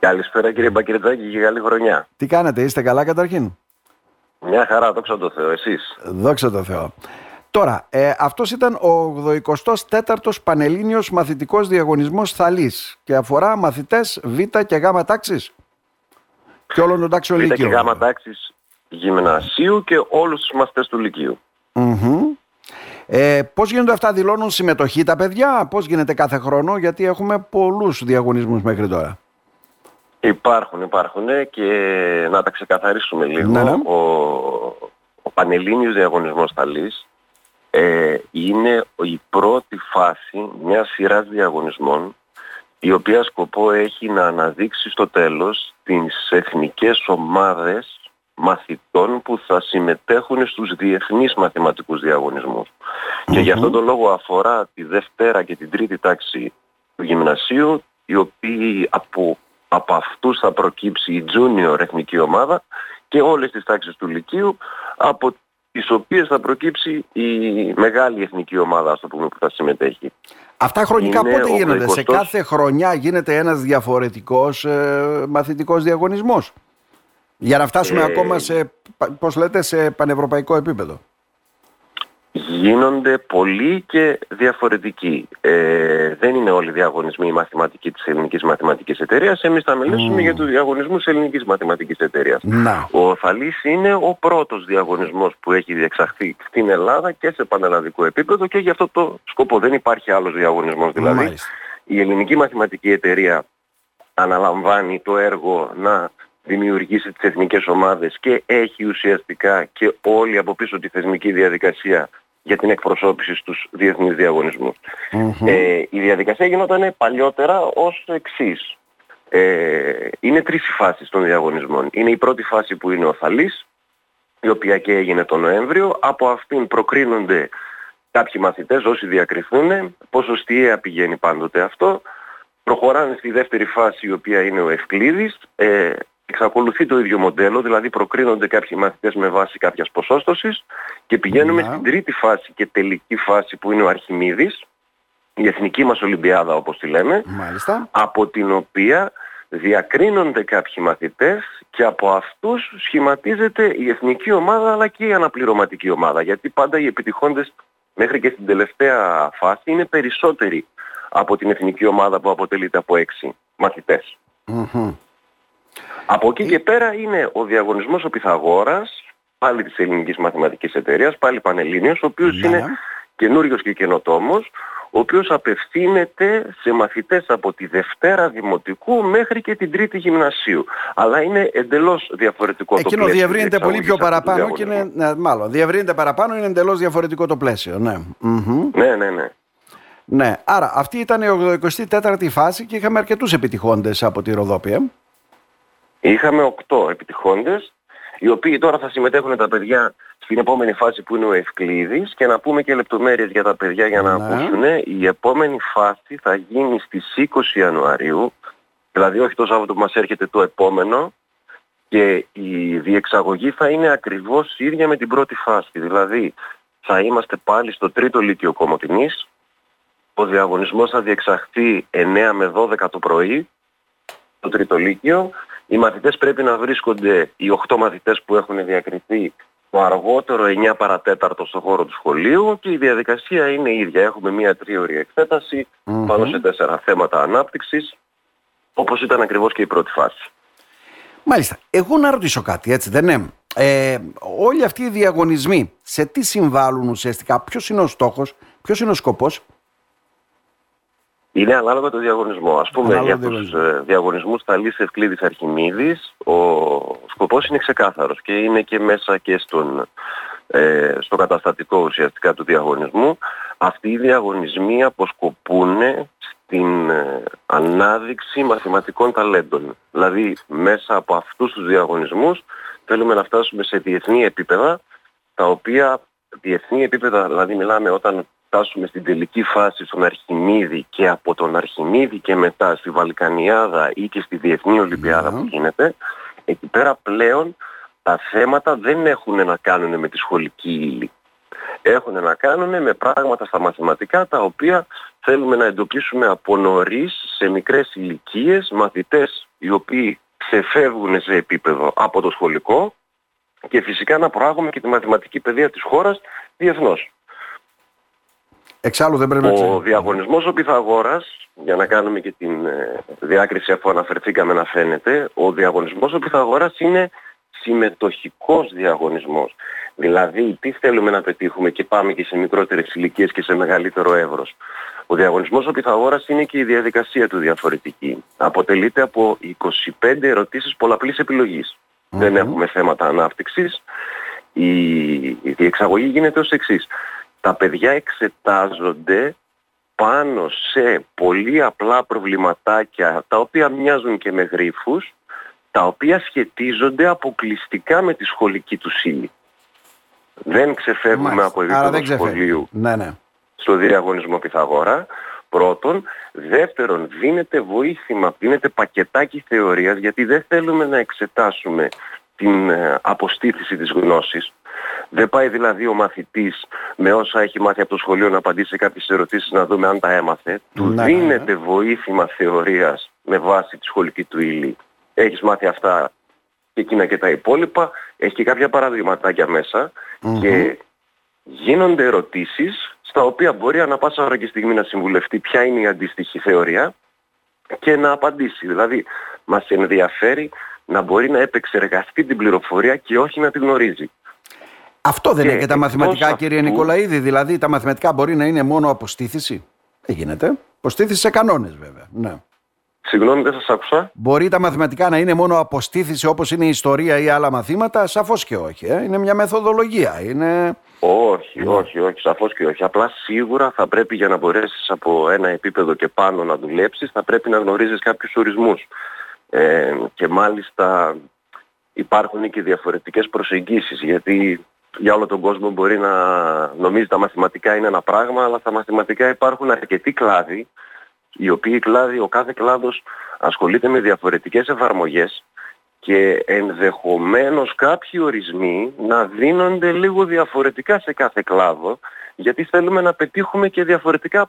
Καλησπέρα κύριε Μπακυρτζάκη και καλή χρονιά. Τι κάνετε, είστε καλά καταρχήν; Μια χαρά, δόξα τω Θεώ, εσείς. Δόξα τω Θεώ. Τώρα, ε, αυτός ήταν ο 84ος Πανελλήνιος Μαθητικός Διαγωνισμός Θαλής και αφορά μαθητές Β και Γ τάξης και όλων των τάξεων Β και Λυκείου. Γ τάξης γυμνασίου και όλους τους μαθητές του Λυκείου. Μμμ. Ε, πώς γίνονται αυτά, δηλώνουν συμμετοχή τα παιδιά, πώς γίνεται κάθε χρόνο, γιατί έχουμε πολλούς διαγωνισμούς μέχρι τώρα. Υπάρχουν, υπάρχουν και να τα ξεκαθαρίσουμε λίγο. Ναι, ναι. Ο, ο Πανελλήνιος Διαγωνισμός Θαλής ε, είναι η πρώτη φάση μιας σειράς διαγωνισμών η οποία σκοπό έχει να αναδείξει στο τέλος τις εθνικές ομάδες μαθητών που θα συμμετέχουν στους διεθνείς μαθηματικούς διαγωνισμούς. Και γι' αυτόν τον λόγο αφορά τη Δευτέρα και την Τρίτη τάξη του γυμνασίου, οι οποίοι από, από αυτούς θα προκύψει η junior εθνική ομάδα και όλες τις τάξεις του Λυκείου, από τις οποίες θα προκύψει η μεγάλη εθνική ομάδα, ας το πούμε, που θα συμμετέχει. Αυτά χρονικά Είναι πότε ο γίνονται, σε 20ος κάθε χρονιά γίνεται ένας διαφορετικός ε, μαθητικός διαγωνισμός; Για να φτάσουμε Ε, ακόμα σε, πα- πώς λέτε, σε πανευρωπαϊκό επίπεδο. Γίνονται πολλοί και διαφορετικοί. Ε, δεν είναι όλοι οι διαγωνισμοί οι μαθηματικοί της Ελληνικής Μαθηματικής Εταιρείας. Εμείς θα μιλήσουμε για τους διαγωνισμούς της Ελληνικής Μαθηματικής Εταιρείας. Να. Ο Θαλής είναι ο πρώτος διαγωνισμός που έχει διεξαχθεί στην Ελλάδα και σε πανελλαδικό επίπεδο και για αυτό το σκοπό. Δεν υπάρχει άλλος διαγωνισμός δηλαδή. Μάλιστα. Η Ελληνική Μαθηματική Εταιρεία αναλαμβάνει το έργο να δημιουργήσει τις εθνικές ομάδες και έχει ουσιαστικά και όλη από πίσω τη θεσμική διαδικασία για την εκπροσώπηση στους διεθνείς διαγωνισμούς. Μμμ. Ε, η διαδικασία γινόταν παλιότερα ως εξής. Ε, είναι τρεις οι φάσεις των διαγωνισμών. Είναι η πρώτη φάση που είναι ο Θαλής, η οποία και έγινε τον Νοέμβριο. Από αυτήν προκρίνονται κάποιοι μαθητές, όσοι διακριθούν, ποσοστιαία πηγαίνει πάντοτε αυτό. Προχωράνε στη δεύτερη φάση, η οποία είναι ο Ευκλήδης. Ε, εξακολουθεί το ίδιο μοντέλο, δηλαδή προκρίνονται κάποιοι μαθητές με βάση κάποιας ποσόστοσης και πηγαίνουμε Να. στην τρίτη φάση και τελική φάση που είναι ο Αρχιμίδης, η εθνική μας Ολυμπιάδα όπως τη λέμε, Μάλιστα. από την οποία διακρίνονται κάποιοι μαθητές και από αυτούς σχηματίζεται η εθνική ομάδα αλλά και η αναπληρωματική ομάδα. Γιατί πάντα οι επιτυχώντες μέχρι και στην τελευταία φάση είναι περισσότεροι από την εθνική ομάδα που αποτελείται από έξι μαθητές. Μμμ. Από εκεί και πέρα είναι ο διαγωνισμός ο Πυθαγόρας, πάλι της Ελληνικής Μαθηματικής Εταιρείας, πάλι Πανελλήνιος, ο οποίος Ναι. είναι καινούριος και καινοτόμος, ο οποίος απευθύνεται σε μαθητές από τη Δευτέρα Δημοτικού μέχρι και την Τρίτη Γυμνασίου. Αλλά είναι εντελώς διαφορετικό το Εκείνο πλαίσιο διευρύνεται πολύ πιο διεξαγωγής αυτού του παραπάνω και είναι, διαγωνισμού. ναι, μάλλον, διευρύνεται παραπάνω είναι εντελώς διαφορετικό το πλαίσιο. Ναι. Μμμ. Ναι, ναι, ναι. ναι. Άρα αυτή ήταν η 84η φάση και είχαμε αρκετούς επιτυχώντες από τη Ροδόπη. Ε. Είχαμε οκτώ επιτυχώντες, οι οποίοι τώρα θα συμμετέχουν τα παιδιά στην επόμενη φάση που είναι ο Ευκλήδης και να πούμε και λεπτομέρειες για τα παιδιά για να Ναι. ακούσουν. Η επόμενη φάση θα γίνει στις 20 Ιανουαρίου, δηλαδή όχι το Σάββατο που μας έρχεται το επόμενο, και η διεξαγωγή θα είναι ακριβώς ίδια με την πρώτη φάση. Δηλαδή θα είμαστε πάλι στο τρίτο Λύκειο Κομωτινής, ο διαγωνισμός θα διεξαχθεί 9 με 12 το πρωί, το τρίτο λύκειο. Οι μαθητές πρέπει να βρίσκονται, οι 8 μαθητές που έχουν διακριθεί, το αργότερο 9 παρατέταρτο στο χώρο του σχολείου και η διαδικασία είναι η ίδια. Έχουμε μία τρίωρη εξέταση Μμμ. πάνω σε τέσσερα θέματα ανάπτυξης, όπως ήταν ακριβώς και η πρώτη φάση. Μάλιστα. Εγώ να ρωτήσω κάτι, έτσι δεν είναι; Ε, όλοι αυτοί οι διαγωνισμοί σε τι συμβάλλουν ουσιαστικά, ποιος είναι ο στόχος, ποιος είναι ο σκοπός; Είναι ανάλογα το διαγωνισμό. Ας πούμε Ανάλογα για το τους ε, διαγωνισμούς Ταλής Ευκλήδης Αρχιμίδης ο σκοπός είναι ξεκάθαρος και είναι και μέσα και στον, ε, στο καταστατικό ουσιαστικά του διαγωνισμού. Αυτοί οι διαγωνισμοί αποσκοπούν στην ε, ανάδειξη μαθηματικών ταλέντων. Δηλαδή μέσα από αυτούς τους διαγωνισμούς θέλουμε να φτάσουμε σε διεθνή επίπεδα τα οποία διεθνή επίπεδα, δηλαδή μιλάμε όταν φτάσουμε στην τελική φάση στον Αρχιμίδη και από τον Αρχιμίδη και μετά στη Βαλκανιάδα ή και στη Διεθνή Ολυμπιάδα Ναι. που γίνεται, εκεί πέρα πλέον τα θέματα δεν έχουν να κάνουν με τη σχολική ύλη. έχουν να κάνουν με πράγματα στα μαθηματικά τα οποία θέλουμε να εντοπίσουμε από νωρίς σε μικρές ηλικίες μαθητές οι οποίοι ξεφεύγουν σε επίπεδο από το σχολικό και φυσικά να προάγουμε και τη μαθηματική παιδεία της χώρας διεθνώς. Εξάλλου δεν πρέπει να Ο διαγωνισμός ο Πυθαγόρας, για να κάνουμε και την ε, διάκριση αφού αναφερθήκαμε να φαίνεται, ο διαγωνισμός ο Πυθαγόρας είναι συμμετοχικός διαγωνισμός. Δηλαδή, τι θέλουμε να πετύχουμε και πάμε και σε μικρότερες ηλικίες και σε μεγαλύτερο εύρος. Ο διαγωνισμός ο Πυθαγόρας είναι και η διαδικασία του διαφορετική. Αποτελείται από 25 ερωτήσεις πολλαπλής Δεν έχουμε θέματα ανάπτυξης. Η, η εξαγωγή γίνεται ως εξής. Τα παιδιά εξετάζονται πάνω σε πολύ απλά προβληματάκια τα οποία μοιάζουν και με γρίφους τα οποία σχετίζονται αποκλειστικά με τη σχολική του ύλη. Δεν ξεφεύγουμε από επίπεδο σχολείου ναι, ναι. στο διαγωνισμό Πυθαγόρα. Πρώτον. Δεύτερον, δίνεται βοήθημα, δίνεται πακετάκι θεωρίας γιατί δεν θέλουμε να εξετάσουμε την ε, αποστήθηση της γνώσης. Δεν πάει δηλαδή ο μαθητής με όσα έχει μάθει από το σχολείο να απαντήσει σε κάποιες ερωτήσεις να δούμε αν τα έμαθε. Του ναι, ναι, δίνεται βοήθημα θεωρίας με βάση τη σχολική του ύλη έχεις μάθει αυτά και εκείνα και τα υπόλοιπα, έχεις και κάποια παραδειγματάκια και γίνονται ερωτήσεις στα οποία μπορεί ανα πάσα ώρα και στιγμή να συμβουλευτεί ποια είναι η αντίστοιχη θεωρία και να απαντήσει. Δηλαδή μας ενδιαφέρει να μπορεί να επεξεργαστεί την πληροφορία και όχι να την γνωρίζει. Αυτό δεν είναι και τα μαθηματικά αυτού... κύριε Νικολαίδη, δηλαδή τα μαθηματικά μπορεί να είναι μόνο αποστήθηση. Δεν γίνεται; Αποστήθηση σε κανόνες βέβαια. Ναι. Συγγνώμη, δεν σας άκουσα. Μπορεί τα μαθηματικά να είναι μόνο αποστήθηση όπως είναι η ιστορία ή άλλα μαθήματα, σαφώς και όχι. Ε. Είναι μια μεθοδολογία. Είναι... Όχι, όχι, όχι, σαφώς και όχι. Απλά σίγουρα θα πρέπει για να μπορέσεις από ένα επίπεδο και πάνω να δουλέψεις, θα πρέπει να γνωρίζεις κάποιους ορισμούς. Ε, και μάλιστα υπάρχουν και διαφορετικές προσεγγίσεις, γιατί για όλο τον κόσμο μπορεί να νομίζει τα μαθηματικά είναι ένα πράγμα, αλλά στα μαθηματικά υπάρχουν αρκετοί κλάδοι οι οποίοι κλάδοι, ο κάθε κλάδος ασχολείται με διαφορετικές εφαρμογές και ενδεχομένως κάποιοι ορισμοί να δίνονται λίγο διαφορετικά σε κάθε κλάδο γιατί θέλουμε να πετύχουμε και διαφορετικά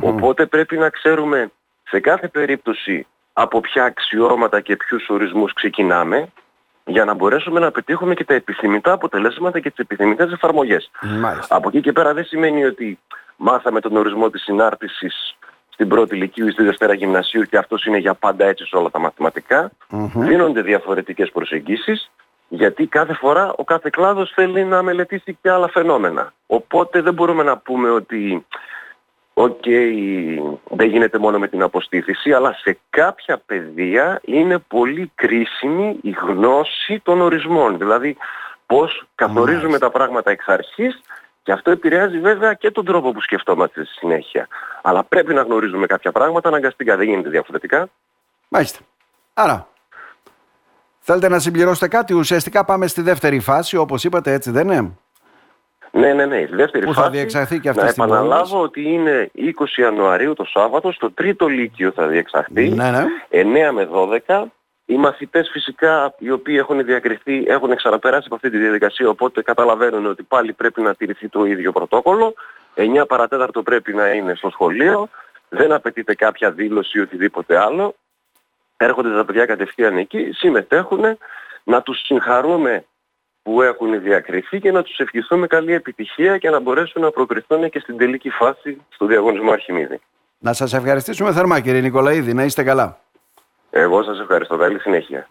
Οπότε πρέπει να ξέρουμε σε κάθε περίπτωση από ποια αξιώματα και ποιους ορισμούς ξεκινάμε για να μπορέσουμε να πετύχουμε και τα επιθυμητά αποτελέσματα και τις επιθυμητές εφαρμογές. Από εκεί και πέρα δεν σημαίνει ότι μάθαμε τον ορισμό της συνάρτησης στην πρώτη ηλικίου ή στη δευτέρα γυμνασίου και αυτός είναι για πάντα έτσι σε όλα τα μαθηματικά. Mm-hmm. Δίνονται διαφορετικές προσεγγίσεις γιατί κάθε φορά ο κάθε κλάδος θέλει να μελετήσει και άλλα φαινόμενα. Οπότε δεν μπορούμε να πούμε ότι OK, okay, δεν γίνεται μόνο με την αποστήθηση, αλλά σε κάποια πεδία είναι πολύ κρίσιμη η γνώση των ορισμών. Δηλαδή πώς καθορίζουμε τα πράγματα εξ αρχής και αυτό επηρεάζει βέβαια και τον τρόπο που σκεφτόμαστε στη συνέχεια. Αλλά πρέπει να γνωρίζουμε κάποια πράγματα, αναγκαστικά δεν γίνεται διαφορετικά. Μάλιστα. Άρα, θέλετε να συμπληρώσετε κάτι, ουσιαστικά πάμε στη δεύτερη φάση, όπως είπατε έτσι δεν είναι; Ναι, ναι, ναι. Η δεύτερη που φάση, θα διεξαχθεί και αυτή Να επαναλάβω ότι είναι 20 Ιανουαρίου το Σάββατο, στο τρίτο λύκειο θα διεξαχθεί, ναι, ναι. 9 με 12. Οι μαθητές φυσικά οι οποίοι έχουν διακριθεί έχουν ξαναπεράσει από αυτή τη διαδικασία οπότε καταλαβαίνουν ότι πάλι πρέπει να τηρηθεί το ίδιο πρωτόκολλο. 9 παρατέταρτο πρέπει να είναι στο σχολείο. Δεν απαιτείται κάποια δήλωση ή οτιδήποτε άλλο. Έρχονται τα παιδιά κατευθείαν εκεί, συμμετέχουν, να τους συγχαρούμε που έχουν διακριθεί και να τους ευχηθούμε καλή επιτυχία και να μπορέσουν να προκριθούν και στην τελική φάση στο διαγωνισμό Αρχιμίδη. Να σας ευχαριστήσουμε θερμά κύριε Νικολαίδη, να είστε καλά. Εγώ σας ευχαριστώ. Καλή συνέχεια.